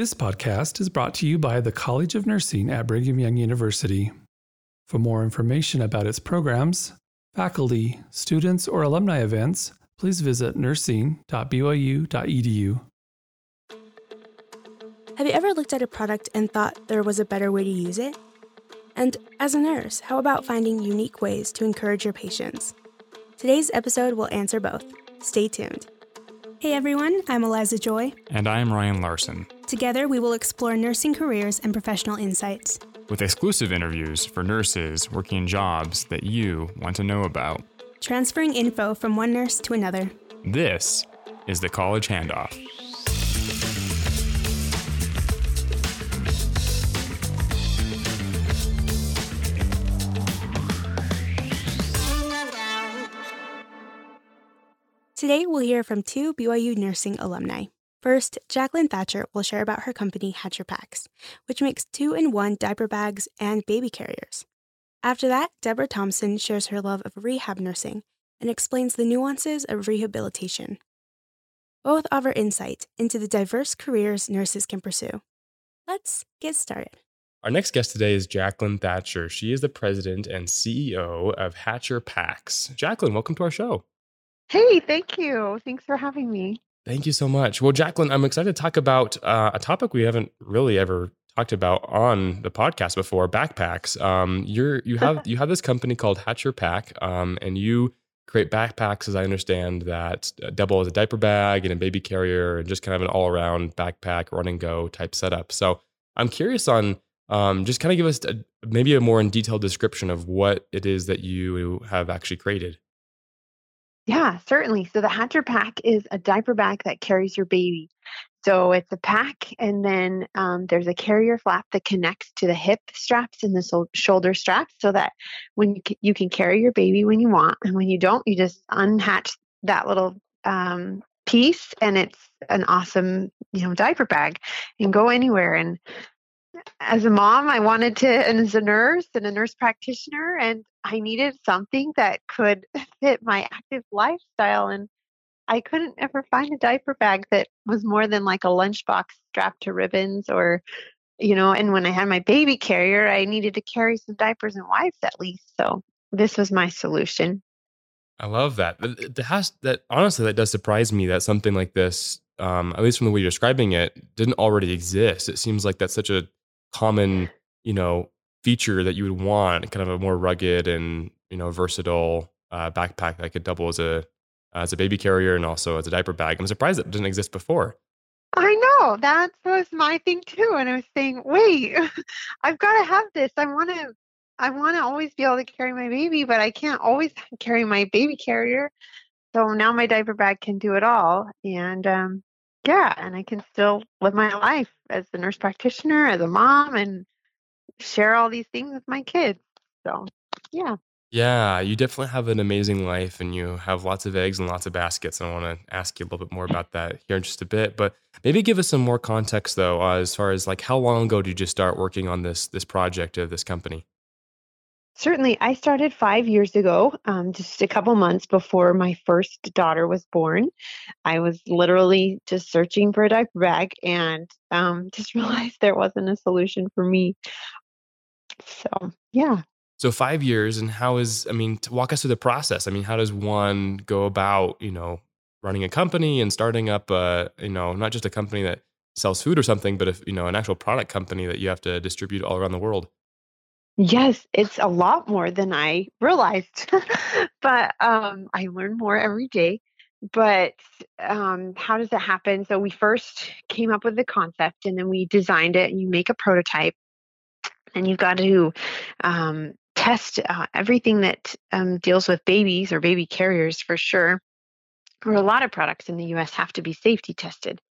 This podcast is brought to you by the College of Nursing at Brigham Young University. For more information about its programs, faculty, students, or alumni events, please visit nursing.byu.edu. Have you ever looked at a product and thought there was a better way to use it? And as a nurse, how about finding unique ways to encourage your patients? Today's episode will answer both. Stay tuned. Hey everyone, I'm Eliza Joy. And I'm Ryan Larson. Together, we will explore nursing careers and professional insights. With exclusive interviews for nurses working in jobs that you want to know about. Transferring info from one nurse to another. This is the College Handoff. Today, we'll hear from two BYU nursing alumni. First, Jaclyn Thatcher will share about her company Hatcher Packs, which makes two in one diaper bags and baby carriers. After that, Debra Thomson shares her love of rehab nursing and explains the nuances of rehabilitation. Both offer insight into the diverse careers nurses can pursue. Let's get started. Our next guest today is Jaclyn Thatcher. She is the president and CEO of Hatcher Packs. Jaclyn, welcome to our show. Hey, thank you. Thanks for having me. Thank you so much. Well, Jaclyn, I'm excited to talk about uh, a topic we haven't really ever talked about on the podcast before: backpacks. Um, you're you have you have this company called Hatcher Pack, um, and you create backpacks, as I understand, that uh, double as a diaper bag and a baby carrier, and just kind of an all around backpack, run and go type setup. So I'm curious on um, just kind of give us a, maybe a more in detailed description of what it is that you have actually created. Yeah, certainly. So the Hatcher pack is a diaper bag that carries your baby. So it's a pack, and then um, there's a carrier flap that connects to the hip straps and the so- shoulder straps, so that when you, c- you can carry your baby when you want, and when you don't, you just unhatch that little um, piece, and it's an awesome, you know, diaper bag, and go anywhere. And as a mom, I wanted to, and as a nurse and a nurse practitioner, and I needed something that could fit my active lifestyle. And I couldn't ever find a diaper bag that was more than like a lunchbox strapped to ribbons or, you know, and when I had my baby carrier, I needed to carry some diapers and wipes at least. So this was my solution. I love that. That has that honestly that does surprise me that something like this, um, at least from the way you're describing it, didn't already exist. It seems like that's such a common, you know, feature that you would want, kind of a more rugged and you know versatile uh, backpack that could double as a as a baby carrier and also as a diaper bag. I'm surprised it didn't exist before. I know that was my thing too, and I was saying, wait, I've got to have this. I want to, I want to always be able to carry my baby, but I can't always carry my baby carrier. So now my diaper bag can do it all, and um, yeah, and I can still live my life as a nurse practitioner, as a mom, and share all these things with my kids. So, yeah. Yeah, you definitely have an amazing life and you have lots of eggs and lots of baskets. And I want to ask you a little bit more about that here in just a bit. But maybe give us some more context though, uh, as far as like how long ago did you start working on this this project of this company? Certainly. I started five years ago, um, just a couple months before my first daughter was born. I was literally just searching for a diaper bag and um, just realized there wasn't a solution for me. So, yeah. So five years, and how is? I mean, to walk us through the process. I mean, how does one go about, you know, running a company and starting up a, you know, not just a company that sells food or something, but if you know, an actual product company that you have to distribute all around the world. Yes, it's a lot more than I realized, but um, I learn more every day. But um, how does it happen? So we first came up with the concept, and then we designed it. And you make a prototype, and you've got to um, test uh, everything that um, deals with babies or baby carriers for sure. Or a lot of products in the US have to be safety tested.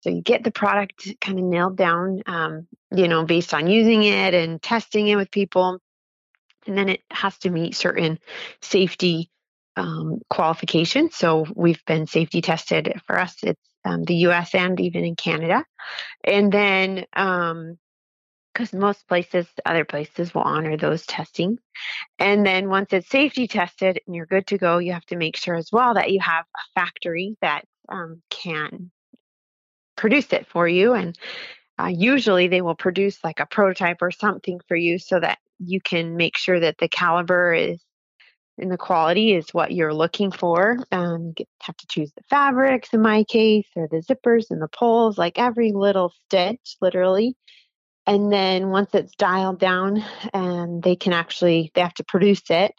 So you get the product kind of nailed down, um, you know, based on using it and testing it with people. And then it has to meet certain safety um, qualifications. So we've been safety tested for us, it's um, the US and even in Canada. And then um, because most places, other places will honor those testing. And then once it's safety tested and you're good to go, you have to make sure as well that you have a factory that um, can produce it for you. And uh, usually they will produce like a prototype or something for you so that you can make sure that the caliber is and the quality is what you're looking for. Um, you have to choose the fabrics in my case, or the zippers and the poles, like every little stitch, literally. And then once it's dialed down, and they can actually they have to produce it,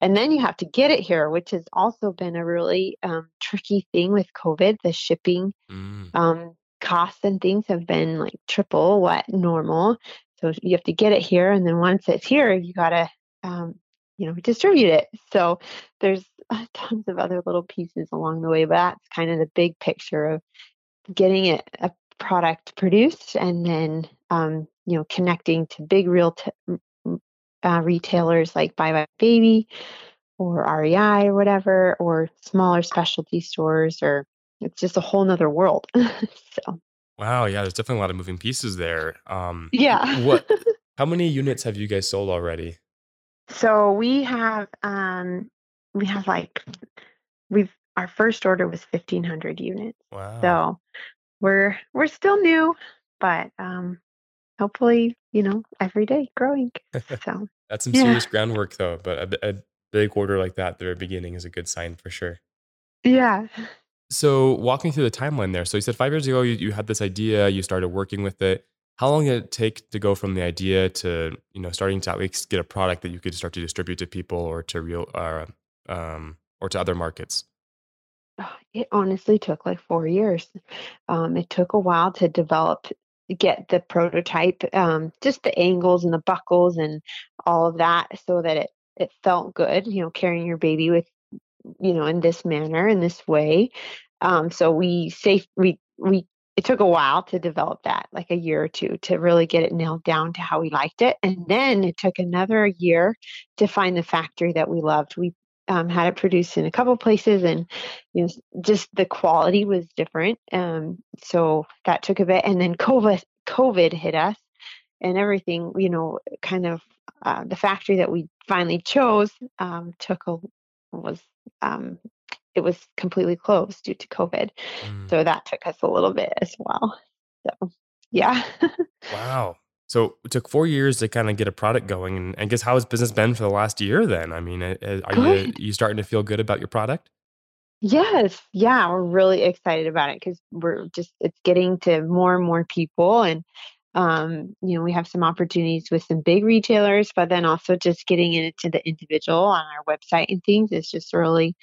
and then you have to get it here, which has also been a really um, tricky thing with COVID. The shipping mm. um, costs and things have been like triple what normal. So you have to get it here, and then once it's here, you gotta um, you know distribute it so there's tons of other little pieces along the way but that's kind of the big picture of getting it a product produced and then um, you know connecting to big real t- uh, retailers like Bye Bye Baby or REI or whatever or smaller specialty stores or it's just a whole nother world so wow yeah there's definitely a lot of moving pieces there um yeah what how many units have you guys sold already so we have um we have like we've our first order was 1500 units. Wow. So we're we're still new, but um hopefully, you know, every day growing. So That's some yeah. serious groundwork though, but a, a big order like that at the very beginning is a good sign for sure. Yeah. So walking through the timeline there. So you said 5 years ago you, you had this idea, you started working with it. How long did it take to go from the idea to you know starting to at least get a product that you could start to distribute to people or to real or um, or to other markets? It honestly took like four years. Um, it took a while to develop get the prototype um, just the angles and the buckles and all of that so that it it felt good you know carrying your baby with you know in this manner in this way um, so we safe we we it took a while to develop that, like a year or two, to really get it nailed down to how we liked it. And then it took another year to find the factory that we loved. We um, had it produced in a couple places, and you know, just the quality was different. Um, so that took a bit. And then COVID, COVID hit us, and everything, you know, kind of uh, the factory that we finally chose um, took a was um, it was completely closed due to COVID. Mm. So that took us a little bit as well. So, yeah. wow. So it took four years to kind of get a product going. And I guess how has business been for the last year then? I mean, are you, you starting to feel good about your product? Yes. Yeah. We're really excited about it because we're just, it's getting to more and more people. And, um, you know, we have some opportunities with some big retailers, but then also just getting into the individual on our website and things is just really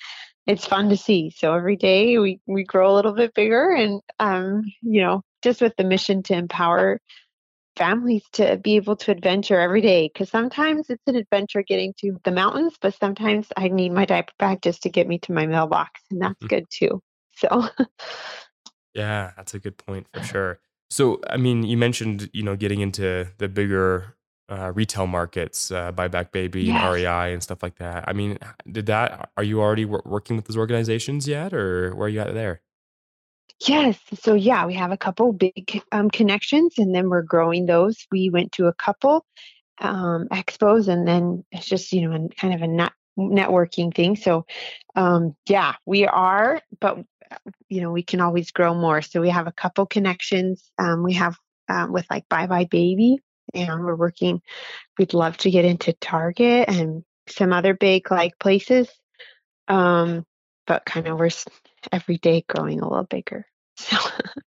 it's fun to see. So every day we, we grow a little bit bigger and, um, you know, just with the mission to empower families to be able to adventure every day. Cause sometimes it's an adventure getting to the mountains, but sometimes I need my diaper bag just to get me to my mailbox and that's mm-hmm. good too. So yeah, that's a good point for sure. So, I mean, you mentioned, you know, getting into the bigger uh, retail markets, uh, buybuy BABY, yes. REI, and stuff like that. I mean, did that? Are you already working with those organizations yet, or where are you at there? Yes. So yeah, we have a couple big um, connections, and then we're growing those. We went to a couple um, expos, and then it's just you know kind of a net networking thing. So um, yeah, we are, but you know we can always grow more. So we have a couple connections. Um, we have um, with like buybuy BABY, and we're working. We'd love to get into Target and some other big like places, um, but kind of we're every day growing a little bigger. So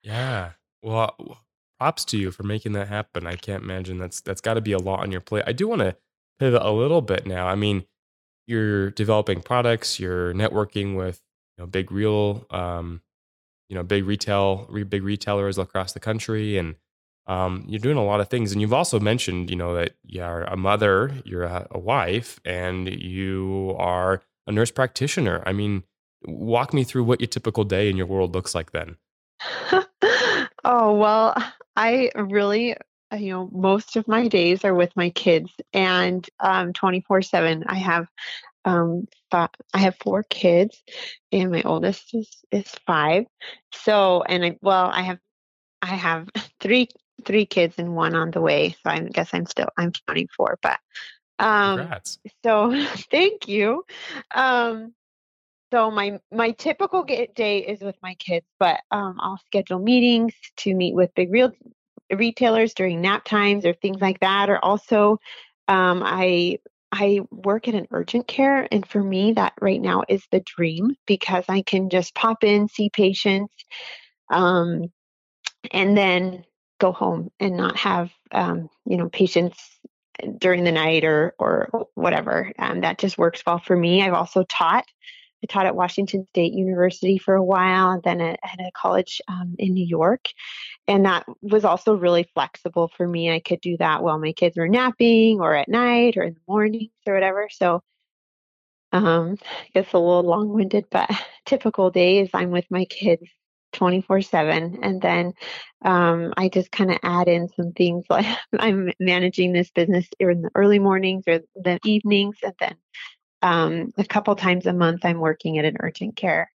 yeah, well, props to you for making that happen. I can't imagine that's that's got to be a lot on your plate. I do want to pivot a little bit now. I mean, you're developing products, you're networking with you know big real, um, you know, big retail, big retailers across the country, and um, you're doing a lot of things and you've also mentioned you know that you're a mother you're a, a, wife and you are a nurse practitioner. I mean walk me through what your typical day in your world looks like then. Oh well i really you know most of my days are with my kids and um 24 7 i have um i have four kids and my oldest is is five so and i well i have I have three three kids and one on the way. So I guess I'm still I'm counting four, but um Congrats. so thank you. Um so my my typical get day is with my kids, but um I'll schedule meetings to meet with big real retailers during nap times or things like that. Or also, um, I I work at an urgent care, and for me, that right now is the dream because I can just pop in, see patients, um, and then go home and not have um, you know patients during the night or or whatever. Um, that just works well for me. I've also taught. I taught at Washington State University for a while, and then at, at a college um, in New York, and that was also really flexible for me. I could do that while my kids were napping, or at night, or in the mornings, or whatever. So, um, it's a little long-winded, but typical days I'm with my kids 24 7 and then um, i just kind of add in some things like i'm managing this business in the early mornings or the evenings and then um, a couple times a month i'm working at an urgent care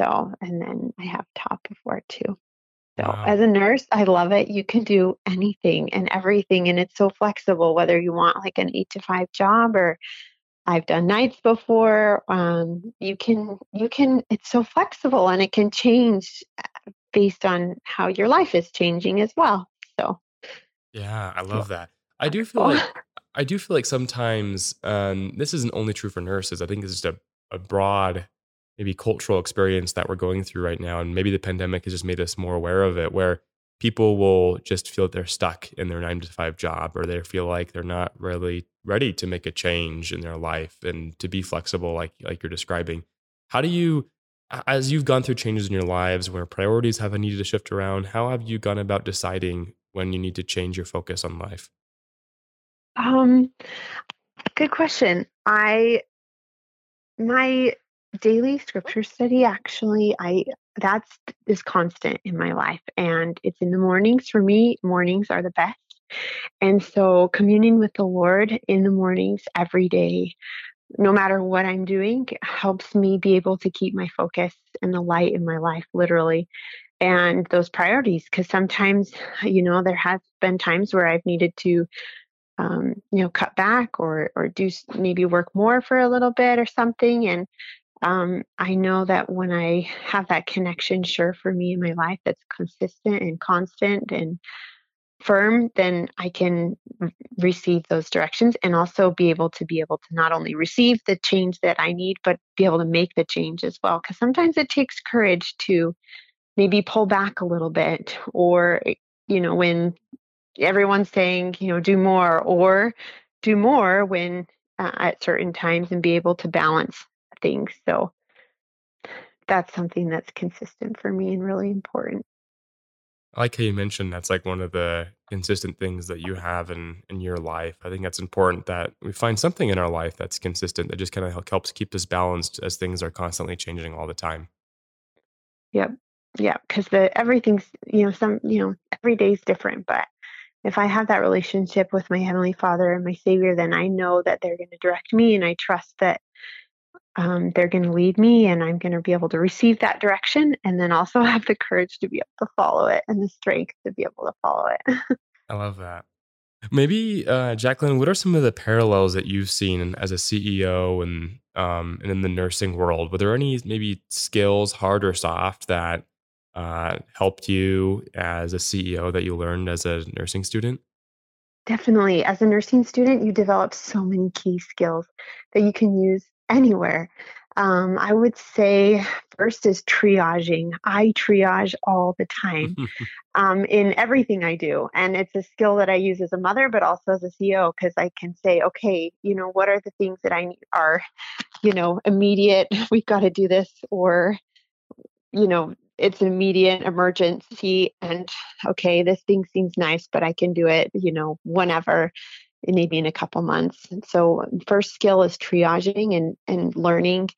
so and then i have top before too so wow. as a nurse i love it you can do anything and everything and it's so flexible whether you want like an eight to five job or I've done nights before. Um, you can you can it's so flexible and it can change uh, based on how your life is changing as well. So yeah, I love that. I do feel like I do feel like sometimes um, this isn't only true for nurses. I think it's just a, a broad maybe cultural experience that we're going through right now, and maybe the pandemic has just made us more aware of it. Where people will just feel that they're stuck in their nine to five job or they feel like they're not really ready to make a change in their life and to be flexible like like you're describing how do you as you've gone through changes in your lives where priorities have needed to shift around how have you gone about deciding when you need to change your focus on life um good question. I my daily scripture study actually i that's is constant in my life and it's in the mornings. For me mornings are the best. And so communing with the lord in the mornings every day no matter what i'm doing helps me be able to keep my focus and the light in my life literally and those priorities. Because sometimes you know there has been times where i've needed to um, you know cut back or or do maybe work more for a little bit or something and um, I know that when I have that connection, sure, for me in my life that's consistent and constant and firm, then I can receive those directions and also be able to be able to not only receive the change that I need, but be able to make the change as well. Because sometimes it takes courage to maybe pull back a little bit or, you know, when everyone's saying, you know, do more or do more when uh, at certain times and be able to balance things. So that's something that's consistent for me and really important. I like how you mentioned that's like one of the consistent things that you have in in your life. I think that's important that we find something in our life that's consistent that just kind of helps keep us balanced as things are constantly changing all the time. Yep. Yeah, because the everything's you know some you know every day is different, but if I have that relationship with my heavenly Father and my Savior, then I know that they're going to direct me, and I trust that um, they're going to lead me and I'm going to be able to receive that direction and then also have the courage to be able to follow it and the strength to be able to follow it. I love that. Maybe, uh, Jaclyn, what are some of the parallels that you've seen as a CEO and um, and in the nursing world? Were there any maybe skills, hard or soft, that uh, helped you as a CEO that you learned as a nursing student? Definitely. As a nursing student, you develop so many key skills that you can use anywhere. Um, I would say first is triaging. I triage all the time um, in everything I do. And it's a skill that I use as a mother, but also as a CEO, because I can say, okay, you know, what are the things that I need are, you know, immediate, we've got to do this, or, you know, it's an immediate emergency. And okay, this thing seems nice, but I can do it, you know, whenever maybe in a couple months. And so first skill is triaging and, and learning,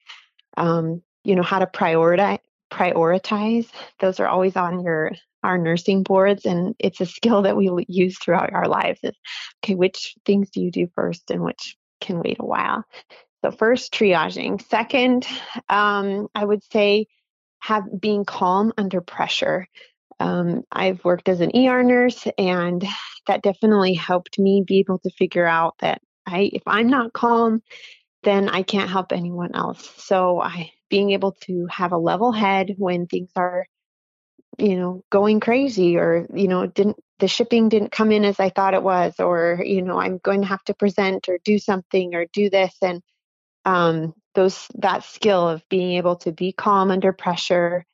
um, you know, how to prioritize, prioritize. Those are always on your, our nursing boards. And it's a skill that we use throughout our lives is, okay, which things do you do first and which can wait a while? So first triaging. Second, um, I would say have being calm under pressure. Um, I've worked as an ER nurse, and that definitely helped me be able to figure out that I, if I'm not calm, then I can't help anyone else. So I, being able to have a level head when things are you know, going crazy or, you know, didn't the shipping didn't come in as I thought it was, or, you know, I'm going to have to present or do something or do this. And um, those that skill of being able to be calm under pressure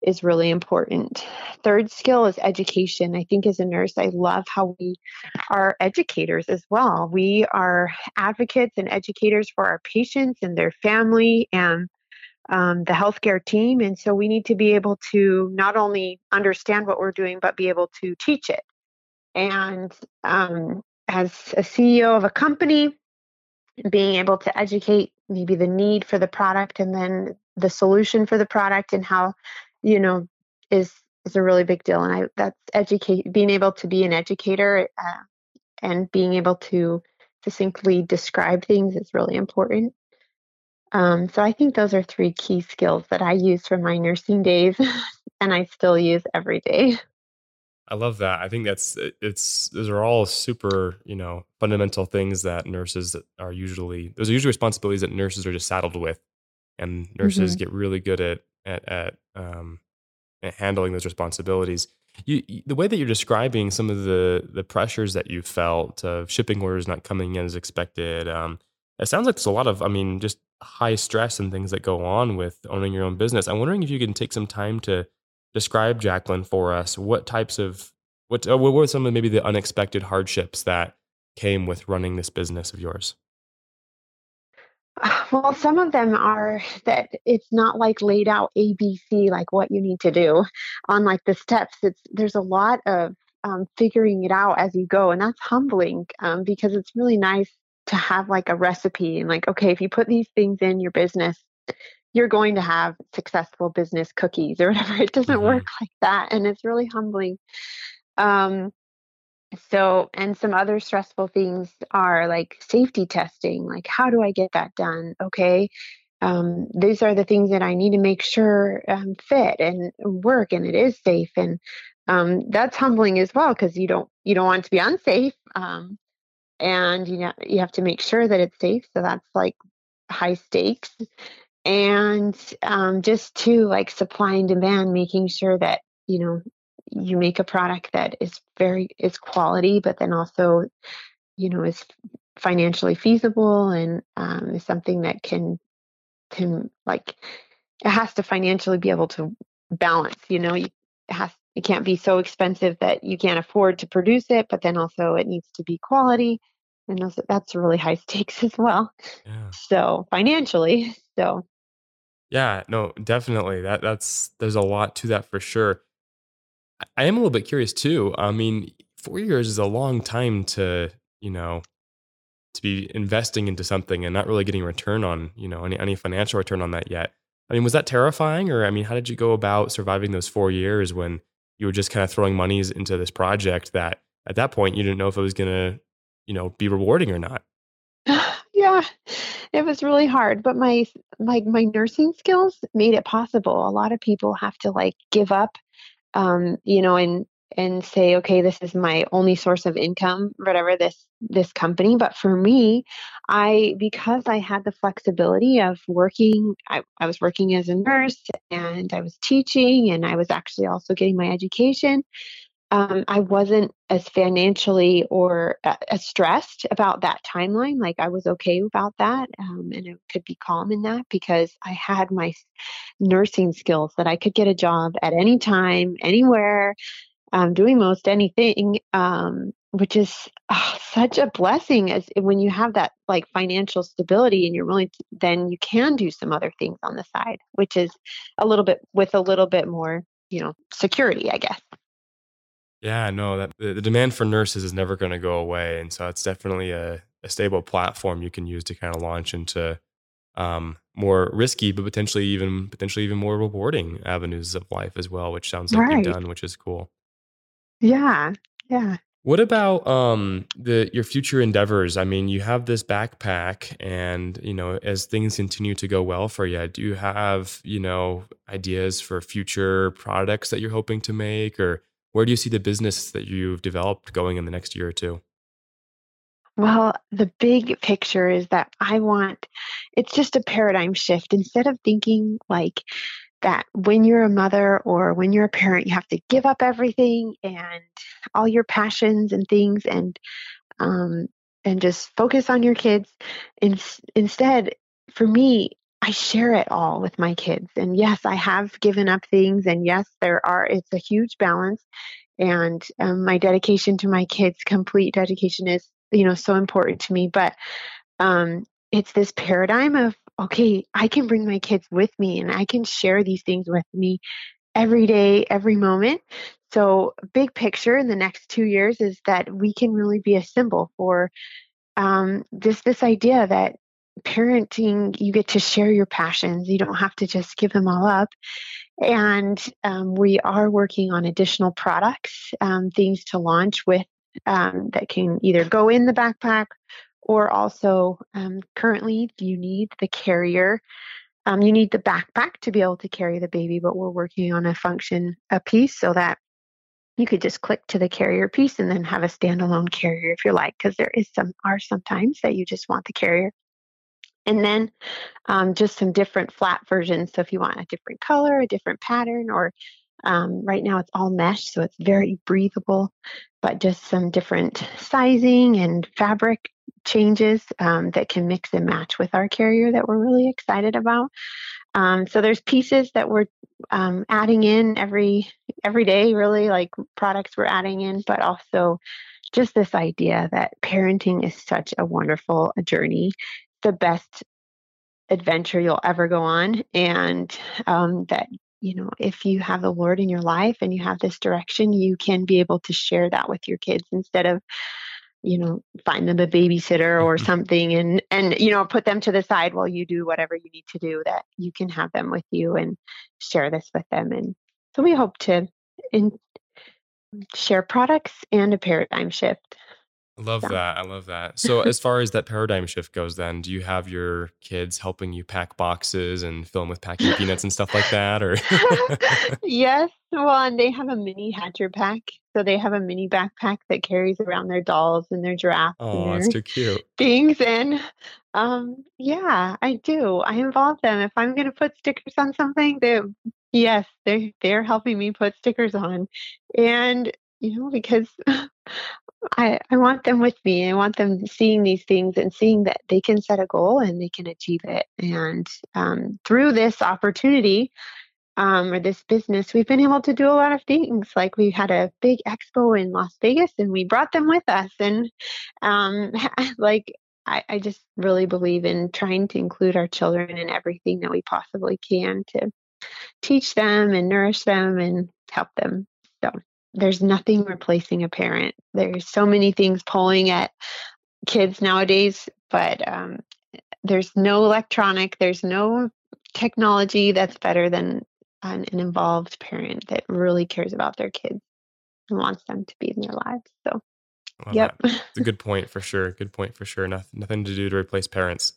is really important. Third skill is education. I think as a nurse, I love how we are educators as well. We are advocates and educators for our patients and their family and um, the healthcare team. And so we need to be able to not only understand what we're doing, but be able to teach it. And um, as a CEO of a company, being able to educate maybe the need for the product and then the solution for the product and how you know is is a really big deal. And i that's educate being able to be an educator uh, and being able to succinctly describe things is really important. Um, so i think those are three key skills that i use from my nursing days and i still use every day I love that. I think that's it's those are all super, you know, fundamental things that nurses are usually those are usually responsibilities that nurses are just saddled with. And nurses mm-hmm. get really good at at at um at handling those responsibilities. You, the way that you're describing some of the the pressures that you felt of shipping orders not coming in as expected, um, it sounds like there's a lot of, I mean, just high stress and things that go on with owning your own business. I'm wondering if you can take some time to describe Jaclyn for us. What types of what uh, what were some of maybe the unexpected hardships that came with running this business of yours? Well, some of them are that it's not like laid out ABC, like what you need to do on like the steps. It's there's a lot of um, figuring it out as you go, and that's humbling um, because it's really nice to have like a recipe and like okay, if you put these things in your business, you're going to have successful business cookies or whatever. It doesn't mm-hmm. work like that. And it's really humbling. Um, so, and some other stressful things are like safety testing. Like, how do I get that done? Okay. Um, these are the things that I need to make sure um, fit and work and it is safe. And um, that's humbling as well because you don't you don't want to be unsafe. Um, and you know you have to make sure that it's safe. So that's like high stakes and um, just to like supply and demand making sure that you know you make a product that is very is quality but then also you know is financially feasible and um, is something that can can like it has to financially be able to balance you know you, it has it can't be so expensive that you can't afford to produce it but then also it needs to be quality and also, that's really high stakes as well yeah. so financially so yeah, no, definitely. That that's there's a lot to that for sure. I am a little bit curious too. I mean, four years is a long time to, you know, to be investing into something and not really getting return on, you know, any any financial return on that yet. I mean, was that terrifying, or I mean, how did you go about surviving those four years when you were just kind of throwing monies into this project that at that point you didn't know if it was to, you know, be rewarding or not? it was really hard but my my my nursing skills made it possible. A lot of people have to like give up um you know and and say okay this is my only source of income whatever this this company. But for me i because i had the flexibility of working I, I was working as a nurse and i was teaching and i was actually also getting my education um, I wasn't as financially or uh, as stressed about that timeline. Like I was okay about that, um, and it could be calm in that because I had my nursing skills that I could get a job at any time, anywhere, um, doing most anything, um, which is oh, such a blessing. As when you have that like financial stability and you're willing, to, then you can do some other things on the side, which is a little bit with a little bit more, you know, security, I guess. Yeah, no, that the, the demand for nurses is never going to go away, and so it's definitely a, a stable platform you can use to kind of launch into um, more risky, but potentially even potentially even more rewarding avenues of life as well, which sounds like right. you've done, which is cool. Yeah, yeah. What about um, the your future endeavors? I mean, you have this backpack, and you know, as things continue to go well for you, do you have you know ideas for future products that you're hoping to make, or where do you see the business that you've developed going in the next year or two? Well, the big picture is that I want it's just a paradigm shift. Instead of thinking like that when you're a mother or when you're a parent, you have to give up everything and all your passions and things and um, and just focus on your kids. In, instead, for me, I share it all with my kids. And yes, I have given up things, and yes, there are. It's a huge balance, and um, my dedication to my kids, complete dedication, is you know so important to me. But um, it's this paradigm of okay, I can bring my kids with me and I can share these things with me every day, every moment. So, big picture in the next two years is that we can really be a symbol for um, this this idea that parenting you get to share your passions. You don't have to just give them all up. And um, we are working on additional products, um, things to launch with um, that can either go in the backpack or also um, currently you need the carrier. Um, you need the backpack to be able to carry the baby, but we're working on a function, a piece, so that you could just click to the carrier piece and then have a standalone carrier if you like, because there is some are sometimes that you just want the carrier. And then um, just some different flat versions. So if you want a different color, a different pattern, or um, right now it's all mesh, so it's very breathable, but just some different sizing and fabric changes um, that can mix and match with our carrier that we're really excited about. Um, so there's pieces that we're um, adding in every every day, really like products we're adding in, but also just this idea that parenting is such a wonderful journey, the best adventure you'll ever go on, and um, that you know if you have the Lord in your life and you have this direction, you can be able to share that with your kids instead of you know find them a babysitter or mm-hmm. something and and you know put them to the side while you do whatever you need to do that you can have them with you and share this with them and so we hope to in, share products and a paradigm shift I love so. that. I love that. So, as far as that paradigm shift goes, then do you have your kids helping you pack boxes and fill them with packing peanuts and stuff like that? Or yes, well, and they have a mini Hatcher pack, so they have a mini backpack that carries around their dolls and their giraffes. Oh, that's too cute. Things and um, yeah, I do. I involve them. If I'm going to put stickers on something, they yes, they they're helping me put stickers on, and you know because I, I want them with me. I want them seeing these things and seeing that they can set a goal and they can achieve it. And um, through this opportunity um, or this business, we've been able to do a lot of things. Like we had a big expo in Las Vegas and we brought them with us. And um, like I, I just really believe in trying to include our children in everything that we possibly can to teach them and nourish them and help them. There's nothing replacing a parent. There's so many things pulling at kids nowadays, but um, there's no electronic, there's no technology that's better than an, an, involved parent that really cares about their kids and wants them to be in their lives. So, yep. It's a good point for sure. Good point for sure. Nothing, nothing to do to replace parents.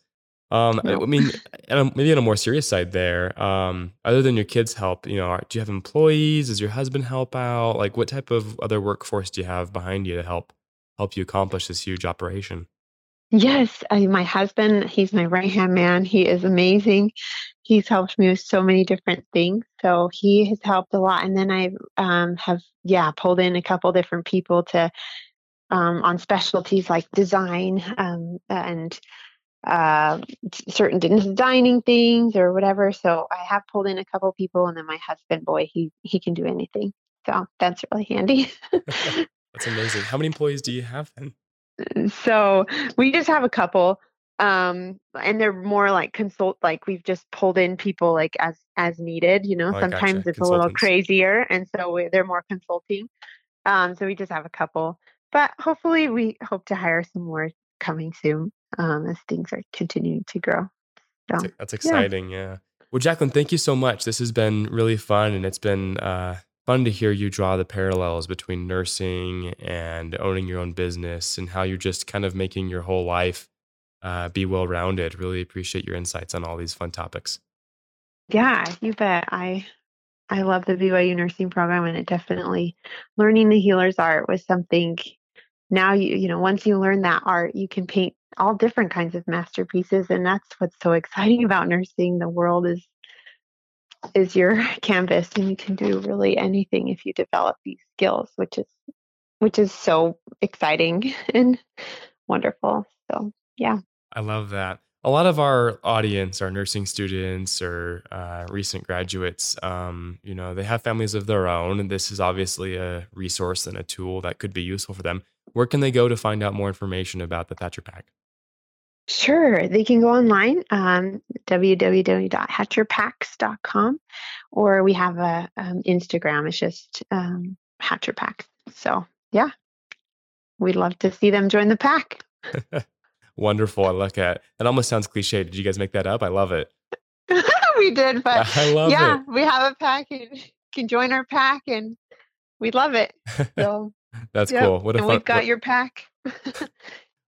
Um, no. I mean, maybe on a more serious side, there. Um, other than your kids' help, you know, do you have employees? Does your husband help out? Like, what type of other workforce do you have behind you to help help you accomplish this huge operation? Yes, I, my husband, he's my right hand man. He is amazing. He's helped me with so many different things. So he has helped a lot. And then I um, have, yeah, pulled in a couple different people to um, on specialties like design um, and uh, certain dining things or whatever. So I have pulled in a couple people, and then my husband, boy, he he can do anything. So that's really handy. that's amazing. How many employees do you have then? So we just have a couple, um, and they're more like consult. Like we've just pulled in people like as as needed. You know, oh, sometimes gotcha. it's a little crazier, and so we, they're more consulting. Um, so we just have a couple, but hopefully we hope to hire some more coming soon um, as things are continuing to grow. So, that's, exciting. Yeah. yeah. Well, Jaclyn, thank you so much. This has been really fun, and it's been uh, fun to hear you draw the parallels between nursing and owning your own business, and how you're just kind of making your whole life uh, be well rounded. Really appreciate your insights on all these fun topics. Yeah, you bet. I I love the BYU nursing program, and it definitely learning the healer's art was something. Now you you know once you learn that art, you can paint all different kinds of masterpieces and that's what's so exciting about nursing the world is is your canvas and you can do really anything if you develop these skills, which is which is so exciting and wonderful. So, yeah. I love that. A lot of our audience are nursing students or uh, recent graduates. Um, you know, they have families of their own, and this is obviously a resource and a tool that could be useful for them. Where can they go to find out more information about the Thatcher Pack? Sure. They can go online, um, www.hatcherpacks.com, or we have a um, Instagram. It's just um, Hatcher Pack. So yeah, we'd love to see them join the pack. Wonderful. I look at it. Almost sounds cliche. Did you guys make that up? I love it. we did, but I love yeah, it. we have a pack and can join our pack and we love it. So That's cool. What a and fun, we've got what, your pack.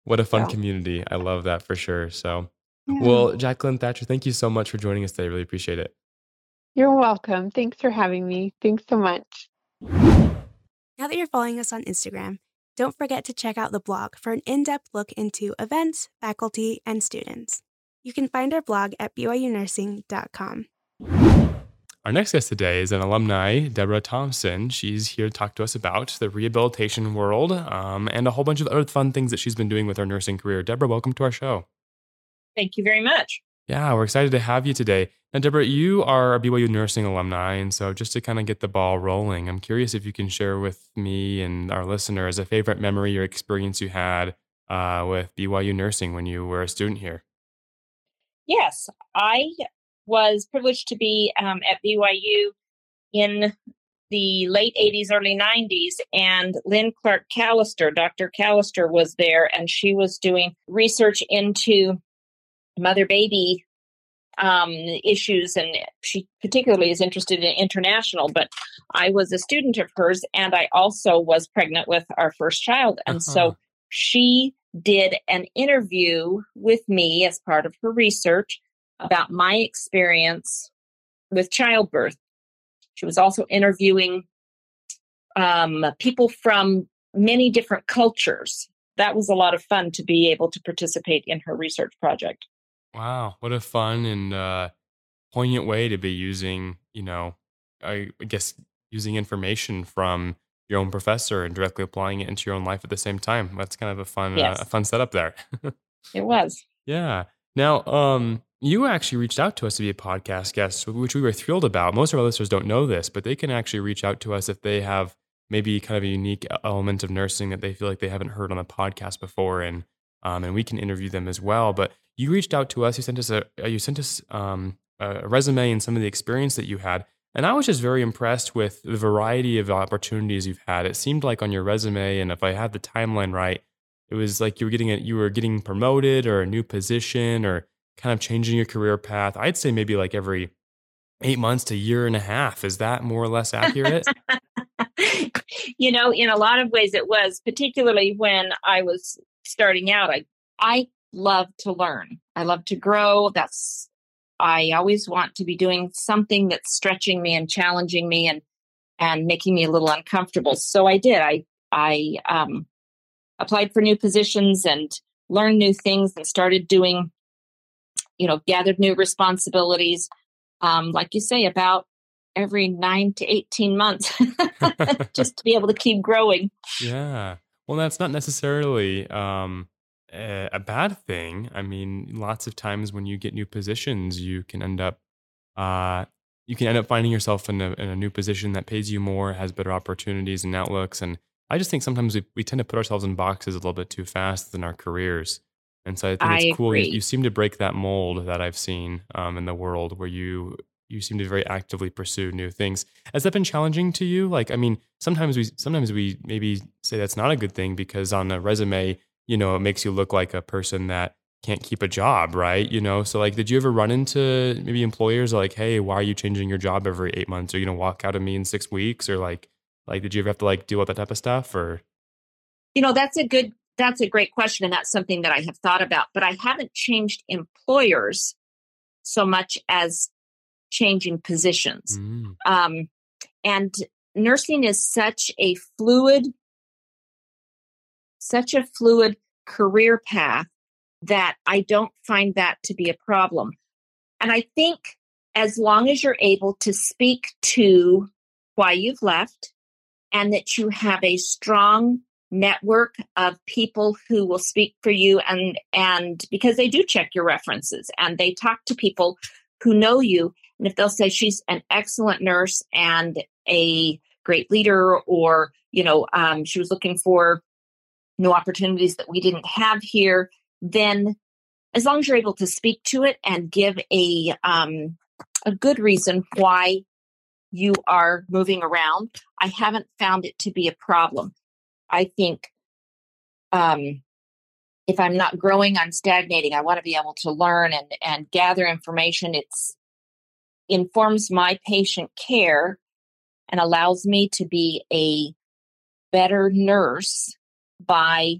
What a fun So. community. I love that for sure. So, Yeah. well, Jaclyn Thatcher, thank you so much for joining us today. I really appreciate it. You're welcome. Thanks for having me. Thanks so much. Now that you're following us on Instagram, don't forget to check out the blog for an in depth look into events, faculty, and students. You can find our blog at byunursing.com. Our next guest today is an alumni, Debra Thomson. She's here to talk to us about the rehabilitation world um, and a whole bunch of other fun things that she's been doing with her nursing career. Debra, welcome to our show. Thank you very much. Yeah, we're excited to have you today. Now, Debra, you are a BYU nursing alumni. And so, just to kind of get the ball rolling, I'm curious if you can share with me and our listeners a favorite memory or experience you had uh, with BYU nursing when you were a student here. Yes, I was privileged to be um, at BYU in the late 80s, early 90s, and Lynn Clark Callister, Dr. Callister, was there, and she was doing research into mother baby um, issues, and she particularly is interested in international. But I was a student of hers, and I also was pregnant with our first child, and Uh-huh. so she did an interview with me as part of her research about my experience with childbirth. She was also interviewing um, people from many different cultures. That was a lot of fun to be able to participate in her research project. Wow, what a fun and uh, poignant way to be using, you know, I I guess using information from your own professor and directly applying it into your own life at the same time. That's kind of a fun, uh, a fun setup there. It was. yeah. Now, um, you actually reached out to us to be a podcast guest, which we were thrilled about. Most of our listeners don't know this, but they can actually reach out to us if they have maybe kind of a unique element of nursing that they feel like they haven't heard on the podcast before, and um, and we can interview them as well. But you reached out to us. You sent us a uh, you sent us um, a resume and some of the experience that you had, and I was just very impressed with the variety of opportunities you've had. It seemed like on your resume, and if I had the timeline right, it was like you were getting it, you were getting promoted or a new position or kind of changing your career path. I'd say maybe like every eight months to year and a half. Is that more or less accurate? you know, in a lot of ways it was, particularly when I was starting out. I I love to learn. I love to grow. That's I always want to be doing something that's stretching me and challenging me and and making me a little uncomfortable. So I did. I I um applied for new positions and learned new things and started doing you know, gathered new responsibilities um like you say about every 9 to 18 months just to be able to keep growing. yeah. Well, that's not necessarily um, a, a bad thing. I mean, lots of times when you get new positions, you can end up uh, you can end up finding yourself in a, in a new position that pays you more, has better opportunities and outlooks. And I just think sometimes we, we tend to put ourselves in boxes a little bit too fast in our careers. And so I think I it's cool. You, you seem to break that mold that I've seen um, in the world where you you seem to very actively pursue new things. Has that been challenging to you? Like, I mean, sometimes we sometimes we maybe say that's not a good thing because on a resume, you know, it makes you look like a person that can't keep a job, right? You know, so like, did you ever run into maybe employers like, hey, why are you changing your job every eight months? Are you gonna walk out of me in six weeks? Or like, like, did you ever have to like deal with that type of stuff? Or You know, that's a good that's a great question and that's something that I have thought about, but I haven't changed employers so much as changing positions. Mm, Um, and nursing is such a fluid, such a fluid career path that I don't find that to be a problem. And I think as long as you're able to speak to why you've left and that you have a strong network of people who will speak for you and and because they do check your references and they talk to people who know you. And if they'll say she's an excellent nurse and a great leader or you know um, she was looking for new opportunities that we didn't have here then as long as you're able to speak to it and give a um, a good reason why you are moving around i haven't found it to be a problem I think um, if I'm not growing, I'm stagnating. I want to be able to learn and, and gather information. It's informs my patient care and allows me to be a better nurse by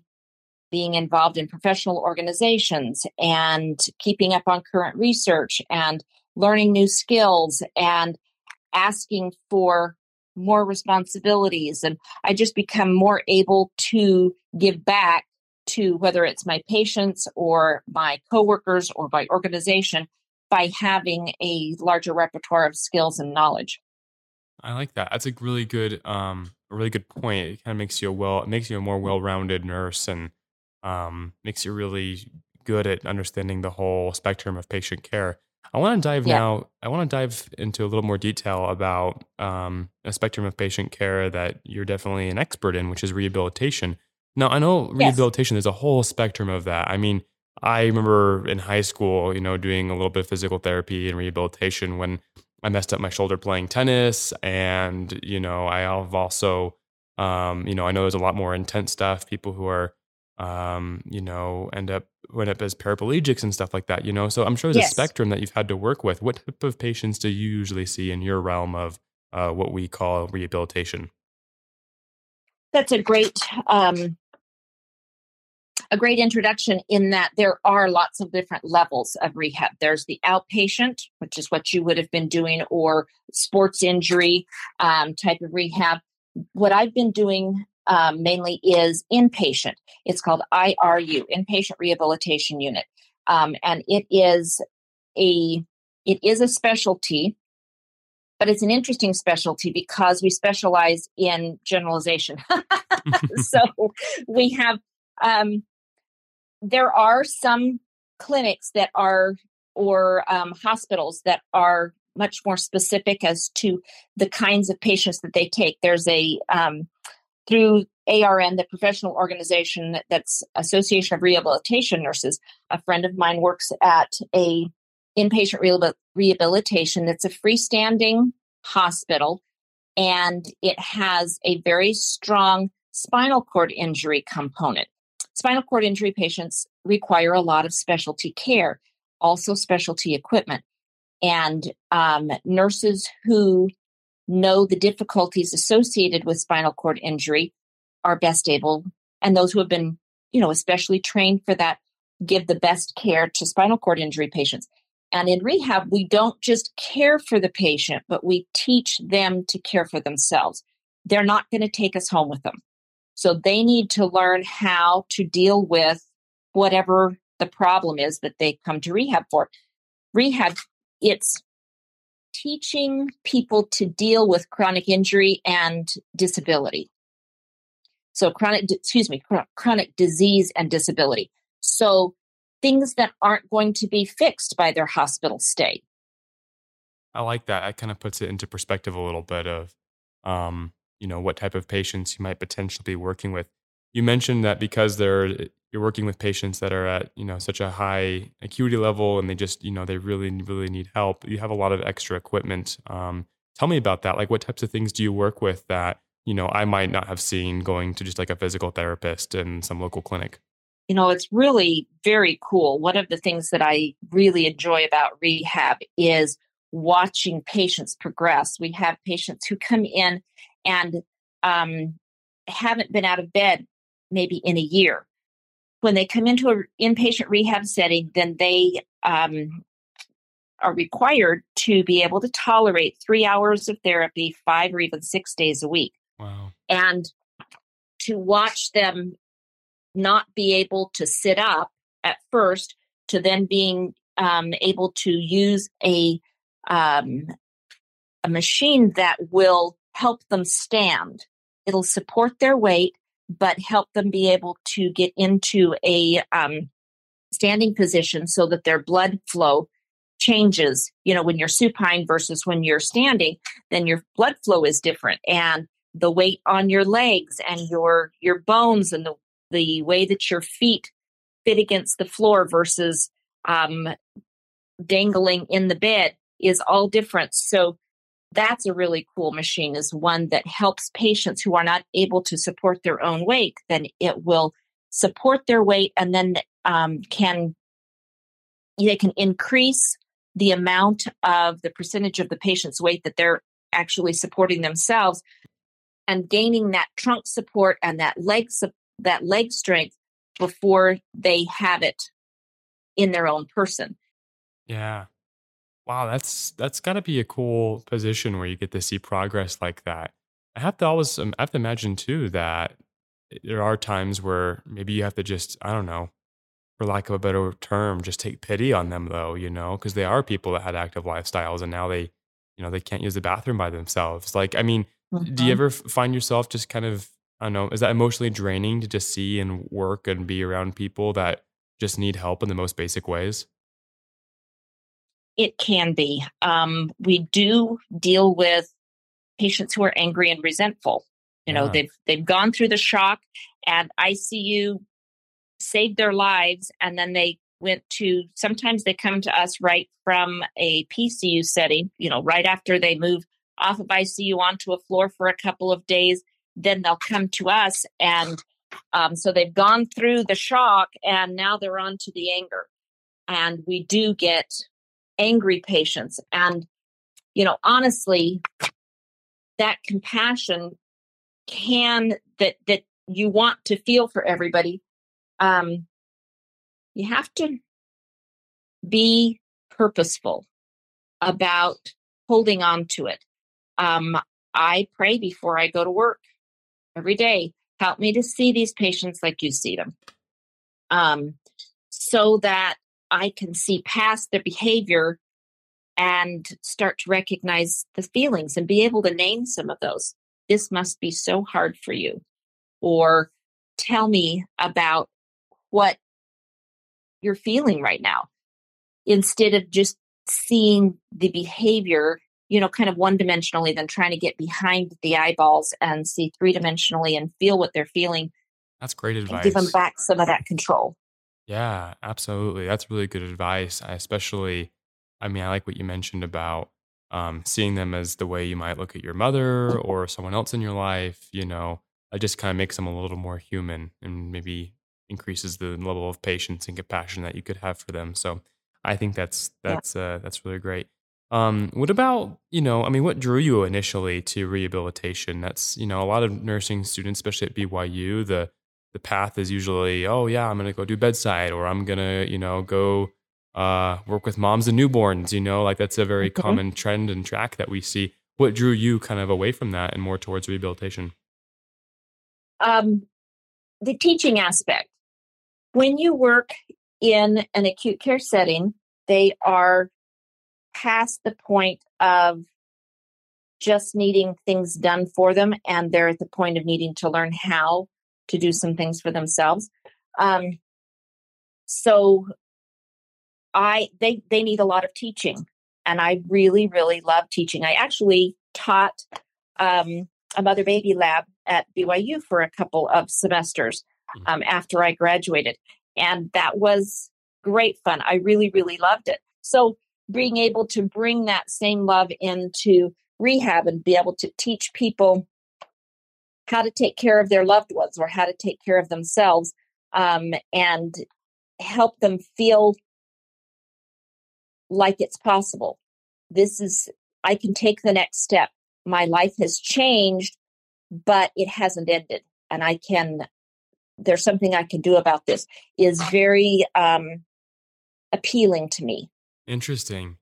being involved in professional organizations and keeping up on current research and learning new skills and asking for more responsibilities and I just become more able to give back to whether it's my patients or my coworkers or my organization by having a larger repertoire of skills and knowledge. I like that. That's a really good um a really good point. It kind of makes you a well it makes you a more well-rounded nurse and um makes you really good at understanding the whole spectrum of patient care. I want to dive yeah. now. I want to dive into a little more detail about um, a spectrum of patient care that you're definitely an expert in, which is rehabilitation. Now, I know rehabilitation. Yes. There's a whole spectrum of that. I mean, I remember in high school, you know, doing a little bit of physical therapy and rehabilitation when I messed up my shoulder playing tennis, and you know, I have also, um, you know, I know there's a lot more intense stuff. People who are um, you know, end up end up as paraplegics and stuff like that, you know. So I'm sure there's yes. a spectrum that you've had to work with. What type of patients do you usually see in your realm of uh, what we call rehabilitation? That's a great um, a great introduction in that there are lots of different levels of rehab. There's the outpatient, which is what you would have been doing, or sports injury um, type of rehab. What I've been doing um, mainly is inpatient. It's called IRU, Inpatient Rehabilitation Unit, um, and it is a it is a specialty, but it's an interesting specialty because we specialize in generalization. so we have um, there are some clinics that are or um, hospitals that are much more specific as to the kinds of patients that they take. There's a um, through ARN, the professional organization that's Association of Rehabilitation Nurses. A friend of mine works at a inpatient rehabilitation that's a freestanding hospital and it has a very strong spinal cord injury component. Spinal cord injury patients require a lot of specialty care, also specialty equipment. And um, nurses who know the difficulties associated with spinal cord injury are best able, and those who have been, you know, especially trained for that, give the best care to spinal cord injury patients. And in rehab, we don't just care for the patient, but we teach them to care for themselves. They're not going to take us home with them. So they need to learn how to deal with whatever the problem is that they come to rehab for. Rehab, it's teaching people to deal with chronic injury and disability. So chronic, excuse me, chronic disease and disability. So things that aren't going to be fixed by their hospital stay. I like that. That kind of puts it into perspective a little bit of, um, you know, what type of patients you might potentially be working with. You mentioned that because they're you're working with patients that are at you know such a high acuity level and they just you know they really really need help you have a lot of extra equipment um, tell me about that. Like what types of things do you work with that you know i might not have seen going to just like a physical therapist in some local clinic? You know it's really very cool. One of the things that i really enjoy about rehab is watching patients progress. We have patients who come in and um, haven't been out of bed maybe in a year when they come into an inpatient rehab setting, then they um, are required to be able to tolerate three hours of therapy, five or even six days a week. Wow. And to watch them not be able to sit up at first, to then being um, able to use a um, a machine that will help them stand. It'll support their weight, but help them be able to get into a um, standing position so that their blood flow changes. You know, when you're supine versus when you're standing, then your blood flow is different, and the weight on your legs and your your bones and the the way that your feet fit against the floor versus um, dangling in the bed is all different. So that's a really cool machine is one that helps patients who are not able to support their own weight then it will support their weight and then um, can they can increase the amount of the percentage of the patient's weight that they're actually supporting themselves and gaining that trunk support and that leg that leg strength before they have it in their own person. Yeah Wow, that's that's got to be a cool position where you get to see progress like that. I have to always um, I have to imagine too that there are times where maybe you have to just I don't know, for lack of a better term, just take pity on them though, you know, because they are people that had active lifestyles and now they, you know, they can't use the bathroom by themselves. Like, I mean, mm-hmm. do you mm-hmm. ever find yourself just kind of I don't know, is that emotionally draining to just see and work and be around people that just need help in the most basic ways? It can be. Um, we do deal with patients who are angry and resentful. You know, they've they've gone through the shock, and ICU saved their lives, and then they went to. Sometimes they come to us right from a PCU setting. You know, right after they move off of ICU onto a floor for a couple of days, then they'll come to us, and um, so they've gone through the shock, and now they're on to the anger. And we do get angry patients. And, you know, honestly, that compassion can that that you want to feel for everybody um you have to be purposeful about holding on to it um i pray before i go to work every day help me to see these patients like you see them um so that I can see past their behavior and start to recognize the feelings and be able to name some of those. This must be so hard for you. Or tell me about what you're feeling right now instead of just seeing the behavior, you know, kind of one dimensionally, then trying to get behind the eyeballs and see three dimensionally and feel what they're feeling. That's great advice. Give them back some of that control. Yeah, absolutely. That's really good advice. I especially, I mean, I like what you mentioned about um, seeing them as the way you might look at your mother or someone else in your life. You know, it just kind of makes them a little more human and maybe increases the level of patience and compassion that you could have for them. So I think that's that's uh, that's really great. Um, what about you know? I mean, what drew you initially to rehabilitation? That's you know a lot of nursing students, especially at BYU, the the path is usually, oh yeah, I'm gonna go do bedside, or I'm gonna, you know, go uh, work with moms and newborns. You know, like that's a very mm-hmm. common trend and track that we see. What drew you kind of away from that and more towards rehabilitation? Um, the teaching aspect. When you work in an acute care setting, they are past the point of just needing things done for them, and they're at the point of needing to learn how to do some things for themselves. Um, so I they they need a lot of teaching, and I really really love teaching. I actually taught um, a mother baby lab at BYU for a couple of semesters mm-hmm. um, after I graduated, and that was great fun. I really really loved it. So being able to bring that same love into rehab and be able to teach people how to take care of their loved ones or how to take care of themselves um, and help them feel like it's possible. This is, I can take the next step. My life has changed, but it hasn't ended. And I can, there's something I can do about this, is very um, appealing to me. Interesting.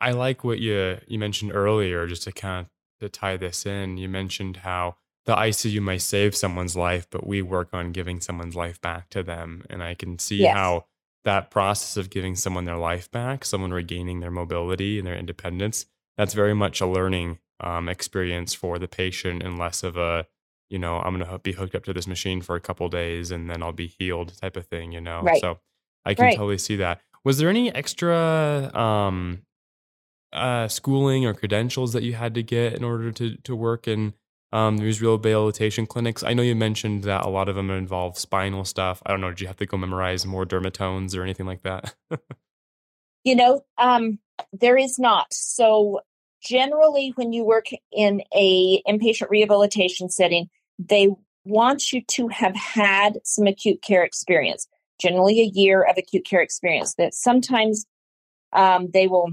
I, like what you you mentioned earlier, just to kind of to tie this in. You mentioned how the ICU may save someone's life, but we work on giving someone's life back to them. And I can see yes. how that process of giving someone their life back, someone regaining their mobility and their independence, that's very much a learning um, experience for the patient and less of a, you know, I'm going to be hooked up to this machine for a couple days and then I'll be healed type of thing, you know? Right. So I can Right. totally see that. Was there any extra um, uh, schooling or credentials that you had to get in order to, to work in um, these rehabilitation clinics? I know you mentioned that a lot of them involve spinal stuff. I don't know. Did you have to go memorize more dermatomes or anything like that? You know, um, there is not. So generally, when you work in a inpatient rehabilitation setting, they want you to have had some acute care experience. Generally, a year of acute care experience. That sometimes um, they will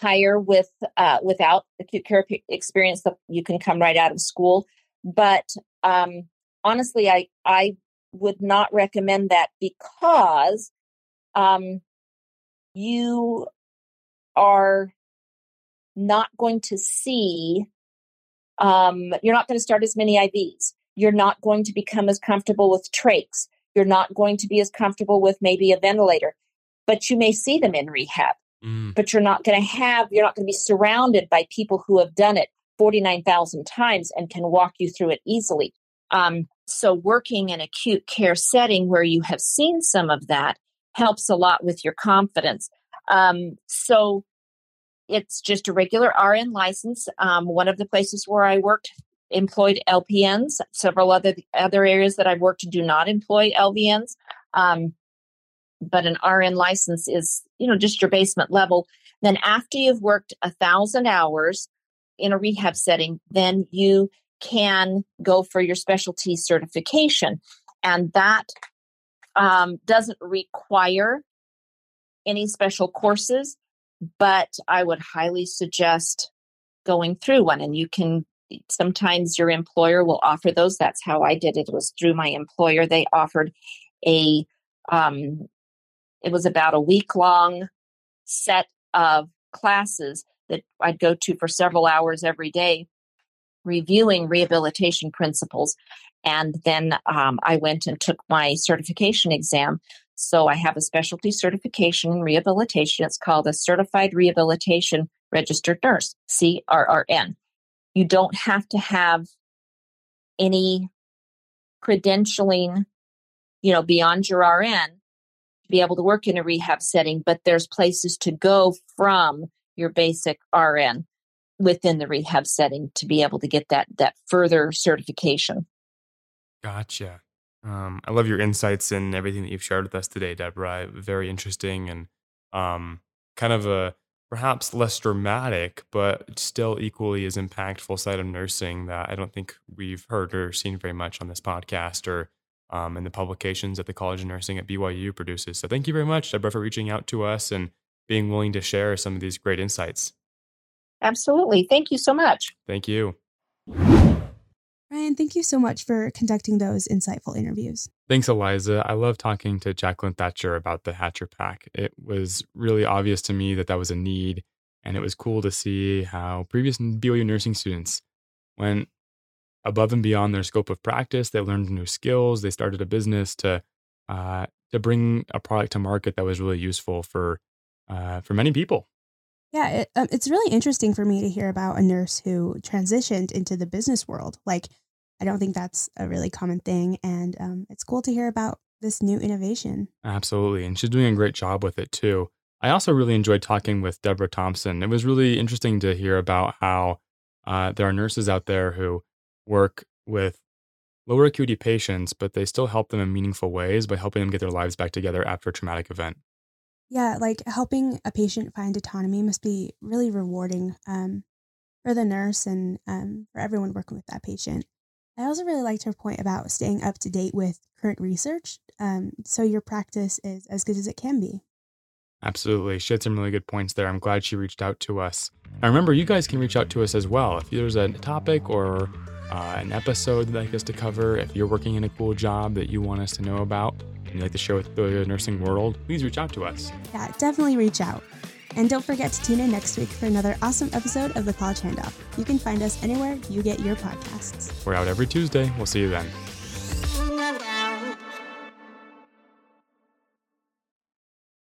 hire with uh, without acute care experience. That you can come right out of school, but um, honestly, I I would not recommend that because um, you are not going to see um, you're not going to start as many IVs. You're not going to become as comfortable with trachs. You're not going to be as comfortable with maybe a ventilator, but you may see them in rehab. Mm, But you're not going to have, you're not going to be surrounded by people who have done it 49,000 times and can walk you through it easily. Um, so, working in acute care setting where you have seen some of that helps a lot with your confidence. Um, so, it's just a regular RN license. Um, one of the places where I worked employed LPNs. Several other other areas that I've worked do not employ LVNs. Um, but an RN license is, you know, just your basement level. Then after you've worked a thousand hours in a rehab setting, then you can go for your specialty certification, and that um, doesn't require any special courses but I would highly suggest going through one. And you can sometimes your employer will offer those. That's how I did it. It was through my employer. They offered a um, it was about a week long set of classes that I'd go to for several hours every day, reviewing rehabilitation principles. And then um, I went and took my certification exam. So I have a specialty certification in rehabilitation. It's called a Certified Rehabilitation Registered Nurse, CRRN. You don't have to have any credentialing, you know, beyond your RN to be able to work in a rehab setting, but there's places to go from your basic RN within the rehab setting to be able to get that that further certification. Gotcha. Um, I love your insights and everything that you've shared with us today, Debra. Very interesting and um, kind of a perhaps less dramatic, but still equally as impactful side of nursing that I don't think we've heard or seen very much on this podcast or um, in the publications that the College of Nursing at BYU produces. So thank you very much, Debra, for reaching out to us and being willing to share some of these great insights. Absolutely. Thank you so much. Thank you. Ryan, thank you so much for conducting those insightful interviews. Thanks, Eliza. I love talking to Jaclyn Thatcher about the Hatcher Pack. It was really obvious to me that that was a need, and it was cool to see how previous BYU nursing students went above and beyond their scope of practice. They learned new skills. They started a business to uh, to bring a product to market that was really useful for uh, for many people. Yeah, it, um, it's really interesting for me to hear about a nurse who transitioned into the business world. Like, I don't think that's a really common thing. And um, it's cool to hear about this new innovation. Absolutely. And she's doing a great job with it too. I also really enjoyed talking with Debra Thomson. It was really interesting to hear about how uh, there are nurses out there who work with lower acuity patients, but they still help them in meaningful ways by helping them get their lives back together after a traumatic event. Yeah, like helping a patient find autonomy must be really rewarding um, for the nurse and um, for everyone working with that patient. I also really liked her point about staying up to date with current research um, so your practice is as good as it can be. Absolutely. She had some really good points there. I'm glad she reached out to us. And remember, you guys can reach out to us as well. If there's a topic or uh, an episode that you'd like us to cover, if you're working in a cool job that you want us to know about and you'd like to share with the nursing world, please reach out to us. Yeah, definitely reach out. And don't forget to tune in next week for another awesome episode of The College Handoff. You can find us anywhere you get your podcasts. We're out every Tuesday. We'll see you then.